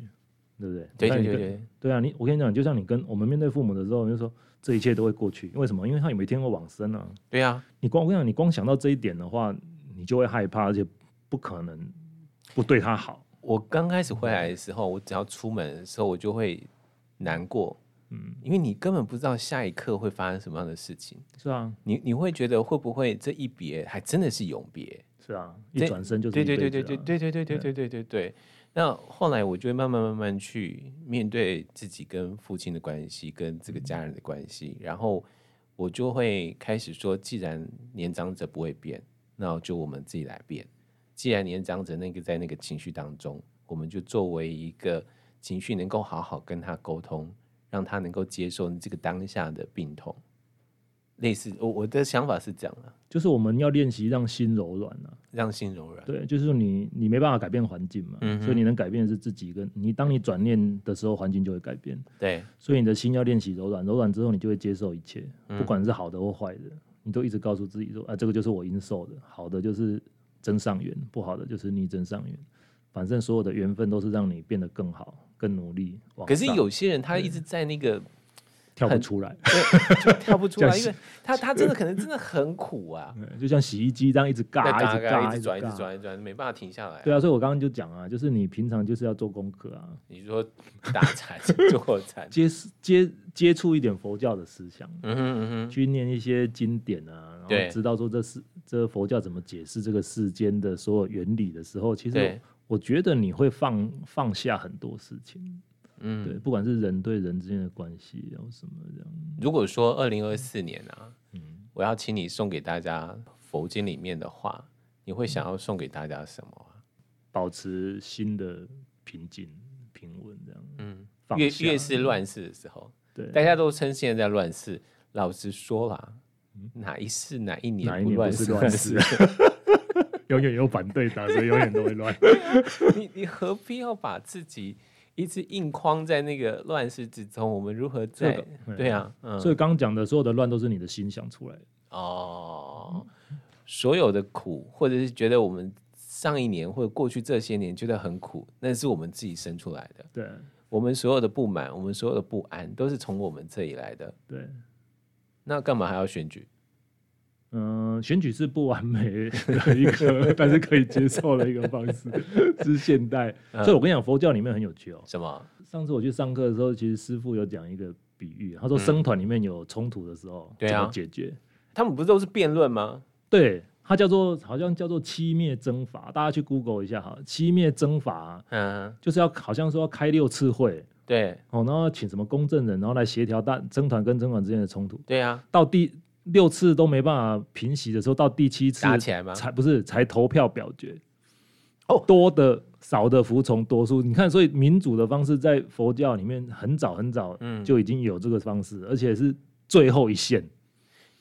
Speaker 1: 对不对？
Speaker 2: 对对对对。
Speaker 1: 对啊，你我跟你讲，就像你跟我们面对父母的时候，你就说这一切都会过去，为什么？因为他有一天会往生啊。
Speaker 2: 对啊，
Speaker 1: 你光我跟你讲，你光想到这一点的话，你就会害怕，而且不可能不对他好。
Speaker 2: 我刚开始回来的时候，我只要出门的时候，我就会难过。嗯，因为你根本不知道下一刻会发生什么样的事情。
Speaker 1: 是啊，
Speaker 2: 你你会觉得会不会这一别还真的是永别？
Speaker 1: 是啊，一转身就是、
Speaker 2: 对对对对对对对对对对对对。那后来我就会慢慢慢慢去面对自己跟父亲的关系，跟这个家人的关系，然后我就会开始说，既然年长者不会变，那就我们自己来变。既然年长者那个在那个情绪当中，我们就作为一个情绪能够好好跟他沟通。让他能够接受你这个当下的病痛，类似我我的想法是这样的，
Speaker 1: 就是我们要练习让心柔软啊，
Speaker 2: 让心柔软。
Speaker 1: 对，就是说你你没办法改变环境嘛，嗯，所以你能改变的是自己跟你。当你转念的时候，环境就会改变。
Speaker 2: 对，
Speaker 1: 所以你的心要练习柔软，柔软之后你就会接受一切，不管是好的或坏的，你都一直告诉自己说啊，这个就是我应受的，好的就是增上缘，不好的就是逆增上缘。反正所有的缘分都是让你变得更好、更努力。
Speaker 2: 可是有些人他一直在那个
Speaker 1: 跳不出
Speaker 2: 来，跳不出来，因为他他真的可能真的很苦啊，
Speaker 1: 就像洗衣机这样一直嘎、一直嘎、
Speaker 2: 一直转、一直转、一直转，没办法停下来。
Speaker 1: 对啊，所以我刚刚就讲啊，就是你平常就是要做功课啊。
Speaker 2: 你说打禅、坐禅，
Speaker 1: 接接接触一点佛教的思想，
Speaker 2: 嗯哼嗯哼，
Speaker 1: 去念一些经典啊，然后知道说这是这佛教怎么解释这个世间的所有原理的时候，其实。我觉得你会放放下很多事情，嗯，对，不管是人对人之间的关系，然后什么这样。
Speaker 2: 如果说二零二四年啊，嗯，我要请你送给大家佛经里面的话，你会想要送给大家什么啊？
Speaker 1: 保持心的平静、平稳这样。
Speaker 2: 嗯，越越是乱世的时候，对，大家都称现在在乱世。老实说啦，哪一世哪一年不乱世？乱世。
Speaker 1: 永远有反对党，所以永远都会乱。
Speaker 2: 你你何必要把自己一直硬框在那个乱世之中？我们如何在？这个、对啊，嗯、
Speaker 1: 所以刚刚讲的所有的乱都是你的心想出来的
Speaker 2: 哦。所有的苦，或者是觉得我们上一年或者过去这些年觉得很苦，那是我们自己生出来的。
Speaker 1: 对，
Speaker 2: 我们所有的不满，我们所有的不安，都是从我们这里来的。
Speaker 1: 对，
Speaker 2: 那干嘛还要选举？
Speaker 1: 嗯，选举是不完美的一个，但是可以接受的一个方式，是现代。所以我跟你讲，佛教里面很有趣哦。
Speaker 2: 什么？
Speaker 1: 上次我去上课的时候，其实师傅有讲一个比喻，他说僧团里面有冲突的时候，怎么解决？
Speaker 2: 他们不是都是辩论吗？
Speaker 1: 对，他叫做好像叫做七灭征法，大家去 Google 一下哈。七灭征法，嗯，就是要好像说要开六次会，
Speaker 2: 对，
Speaker 1: 哦，然后请什么公证人，然后来协调大僧团跟僧团之间的冲突。
Speaker 2: 对啊，
Speaker 1: 到第。六次都没办法平息的时候，到第七次
Speaker 2: 打起来吗？
Speaker 1: 才不是才投票表决。哦，多的少的服从多数。你看，所以民主的方式在佛教里面很早很早就已经有这个方式，嗯、而且是最后一线。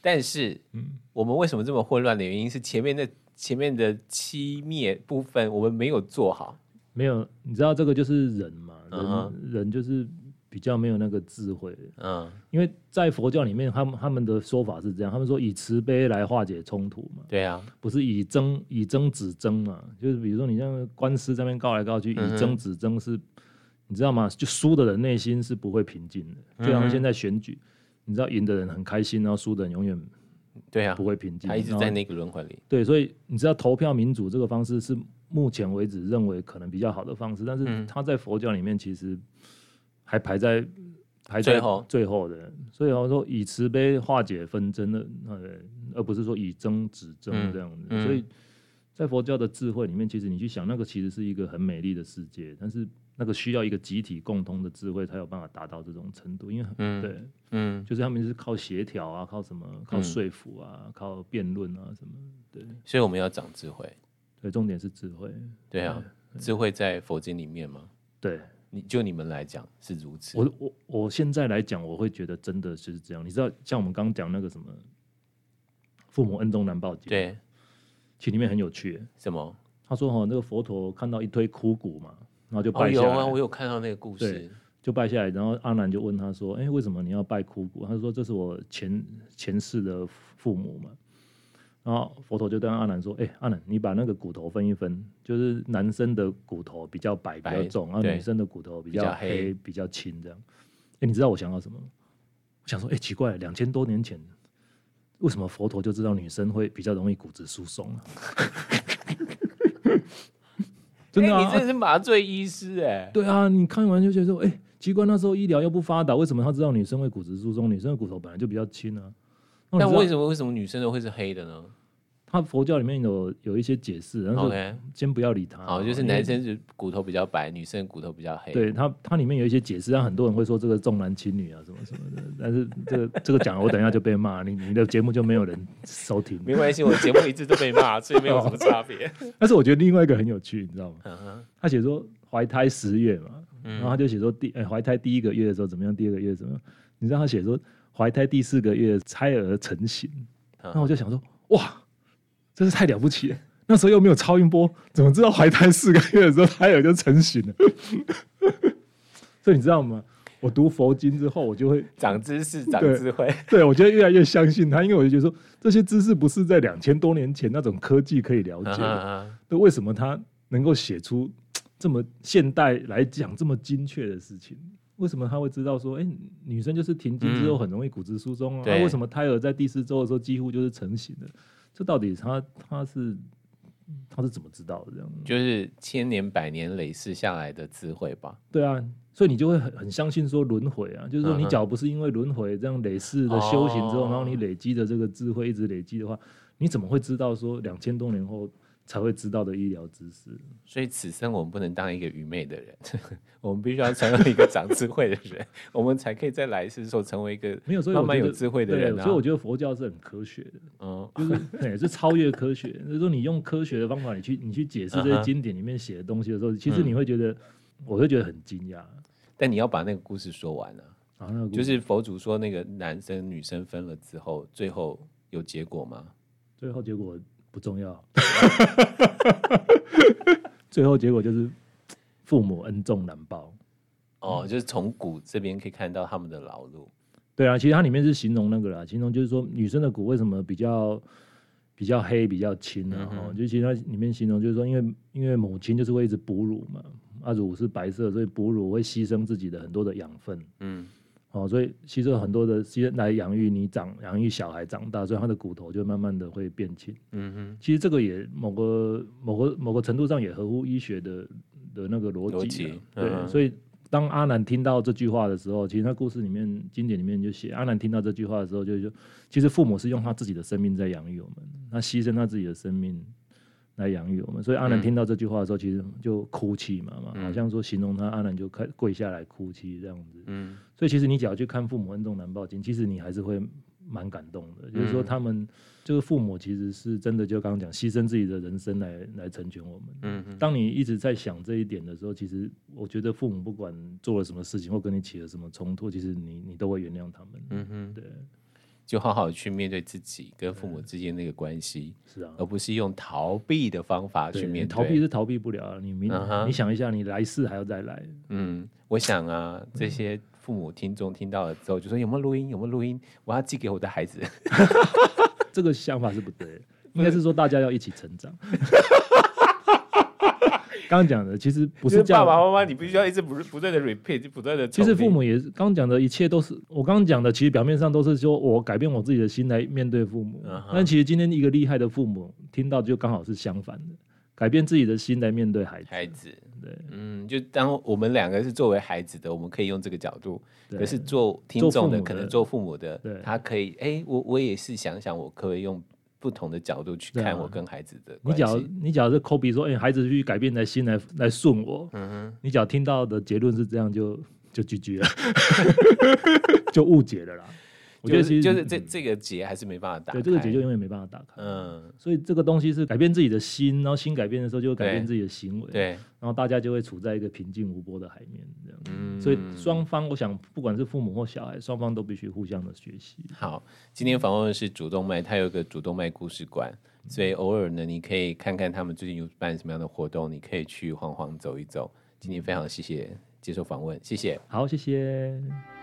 Speaker 2: 但是，嗯，我们为什么这么混乱的原因是前面的前面的七灭部分我们没有做好。
Speaker 1: 没有，你知道这个就是人嘛，人、嗯、人就是。比较没有那个智慧，嗯，因为在佛教里面，他们他们的说法是这样，他们说以慈悲来化解冲突嘛，
Speaker 2: 对啊，不
Speaker 1: 是以争以争止争嘛，就是比如说你像官司这边告来告去，以争止争是，你知道吗？就输的人内心是不会平静的，就像现在选举，你知道赢的人很开心，然后输的人永远对啊。不会平静，
Speaker 2: 他一直在那个轮回里，
Speaker 1: 对，所以你知道投票民主这个方式是目前为止认为可能比较好的方式，但是他在佛教里面其实还排在排在最后的，所以我说以慈悲化解纷争的，而不是说以争止争这样子。嗯嗯、所以在佛教的智慧里面，其实你去想，那个其实是一个很美丽的世界，但是那个需要一个集体共通的智慧才有办法达到这种程度。因为嗯，对，嗯，就是他们是靠协调啊，靠什么，靠说服啊，嗯、靠辩论啊什么，对。
Speaker 2: 所以我们要长智慧。
Speaker 1: 对，重点是智慧。
Speaker 2: 对啊，对智慧在佛经里面吗？
Speaker 1: 对，
Speaker 2: 你就你们来讲是如此。
Speaker 1: 我我我现在来讲，我会觉得真的就是这样。你知道，像我们刚刚讲那个什么“父母恩重难报经”，
Speaker 2: 对，
Speaker 1: 其实里面很有趣。
Speaker 2: 什么？
Speaker 1: 他说：“哈，那个佛陀看到一堆枯骨嘛，然后就拜下来。”
Speaker 2: 哦，有啊，我有看到那个故事，
Speaker 1: 就拜下来。然后阿难就问他说：“哎，为什么你要拜枯骨？”他说：“这是我前前世的父母嘛。”然后佛陀就跟阿难说：“哎、欸，阿难，你把那个骨头分一分，就是男生的骨头比较白比较重，然后女生的骨头比较黑比较轻，这样。哎、欸，你知道我想到什么？我想说，哎、欸，奇怪，两千多年前，为什么佛陀就知道女生会比较容易骨质疏松啊？真的、
Speaker 2: 你这是麻醉医师哎、欸？
Speaker 1: 对啊，你看完就觉得说，哎、欸，奇怪，那时候医疗又不发达，为什么他知道女生会骨质疏松？女生的骨头本来就比较轻啊。
Speaker 2: 但为什么为什么女生的会是黑的呢？
Speaker 1: 他佛教里面有有一些解释，然后先不要理他。
Speaker 2: 好，就是男生是骨头比较白，女生骨头比较黑。
Speaker 1: 对他，他里面有一些解释，让很多人会说这个重男轻女啊，什么什么的。但是这个这个讲了，我等一下就被骂，你你的节目就没有人收听。
Speaker 2: 没关系，我的节目一直都被骂，所以没有什么差别。
Speaker 1: 但是我觉得另外一个很有趣，你知道吗？他写说怀胎十月嘛，然后他就写说第哎怀胎第一个月的时候怎么样，第二个月怎么样？你知道他写说怀胎第四个月胎儿成型，那我就想说哇。真是太了不起了！那时候又没有超音波，怎么知道怀胎四个月的时候胎儿就成型了？所以你知道吗？我读佛经之后，我就会
Speaker 2: 长知识、长智慧。
Speaker 1: 对，我觉得越来越相信他，因为我就觉得说这些知识不是在两千多年前那种科技可以了解的。那为什么他能够写出这么现代来讲这么精确的事情？为什么他会知道说，哎、欸，女生就是停经之后很容易骨质疏松啊？那为什么胎儿在第四周的时候几乎就是成型的？这到底他他是他是怎么知道的？这样
Speaker 2: 就是千年百年累世下来的智慧吧？
Speaker 1: 对啊，所以你就会很很相信说轮回啊，就是说你假如不是因为轮回这样累世的修行之后，然后你累积的这个智慧一直累积的话，你怎么会知道说两千多年后？才会知道的医疗知识，
Speaker 2: 所以此生我们不能当一个愚昧的人，我们必须要成为一个长智慧的人，我们才可以在来世时候成为一个没有慢慢有智慧的人。
Speaker 1: 所以我觉得佛教是很科学的，嗯，就是也是超越科学。就是说你用科学的方法，你去你去解释这些经典里面写的东西的时候，其实你会觉得，我会觉得很惊讶。
Speaker 2: 但你要把那个故事说完了啊，就是佛祖说那个男生女生分了之后，最后有结果吗？
Speaker 1: 最后结果。不重要，最后结果就是父母恩重难报。
Speaker 2: 哦，就是从骨这边可以看到他们的劳碌。
Speaker 1: 对啊，其实它里面是形容那个啦，形容就是说女生的骨为什么比较比较黑、比较轻呢？哦、嗯，就其实它里面形容就是说，因为因为母亲就是会一直哺乳嘛，啊乳是白色，所以哺乳会牺牲自己的很多的养分。嗯。哦，所以吸收很多的吸来养育你长养育小孩长大，所以他的骨头就慢慢的会变轻。嗯哼，其实这个也某个某个某个程度上也合乎医学的的那个逻辑。对，嗯、所以当阿南听到这句话的时候，其实他故事里面经典里面就写，阿南听到这句话的时候就，就就其实父母是用他自己的生命在养育我们，他牺牲他自己的生命。来养育我们，所以阿南听到这句话的时候，其实就哭泣嘛嘛，嗯、好像说形容他阿南就开跪下来哭泣这样子。嗯，所以其实你只要去看父母恩重难报经，其实你还是会蛮感动的。嗯、就是说他们就是父母其实是真的，就刚刚讲牺牲自己的人生来来成全我们。嗯哼，当你一直在想这一点的时候，其实我觉得父母不管做了什么事情或跟你起了什么冲突，其实你你都会原谅他们。嗯哼，对。
Speaker 2: 就好好去面对自己跟父母之间那个关系，是啊，而不是用逃避的方法去面对。
Speaker 1: 逃避是逃避不了，你明，uh huh、你想一下，你来世还要再来。
Speaker 2: 嗯，我想啊，这些父母听众听到了之后，就说有没有录音？有没有录音？我要寄给我的孩子。
Speaker 1: 这个想法是不对，应该是说大家要一起成长。刚刚讲的其实不是爸
Speaker 2: 爸妈妈，你必须要一直不不断的 repeat，不断的。
Speaker 1: 其实父母也是刚刚讲的一切都是我刚刚讲的，其实表面上都是说我改变我自己的心来面对父母，uh. 但其实今天一个厉害的父母听到就刚好是相反的，改变自己的心来面对孩子。
Speaker 2: 孩子，
Speaker 1: 对，
Speaker 2: 嗯，就当我们两个是作为孩子的，我们可以用这个角度；
Speaker 1: 对
Speaker 2: 可是做听众的，可能做父母的，
Speaker 1: 对
Speaker 2: 他可以，哎，我我也是想想，我可以用不同的角度去看我跟孩子的关
Speaker 1: 你只要。你只要是 copy 说，哎、孩子去改变你的心来来顺我，
Speaker 2: 嗯哼，
Speaker 1: 你只要听到的结论是这样就，就就 GG 了，就误解了啦。我
Speaker 2: 觉
Speaker 1: 得其
Speaker 2: 实就是这
Speaker 1: 嗯
Speaker 2: 这个结还是没办法打开。
Speaker 1: 对这个结就永远没办法打开。
Speaker 2: 嗯，
Speaker 1: 所以这个东西是改变自己的心，然后心改变的时候就会改
Speaker 2: 变
Speaker 1: 自己的行为，
Speaker 2: 对，
Speaker 1: 然后大家就会处在一个平静无波的海面这样。
Speaker 2: 嗯，
Speaker 1: 所以双方，我想不管是父母或小孩，双方都必须互相的学习。
Speaker 2: 好，今天访问的是主动脉，他有一个主动脉故事馆，所以偶尔呢，你可以看看他们最近有办什么样的活动，你可以去晃晃走一走。今天非常谢谢接受访问，谢谢。
Speaker 1: 好，谢谢。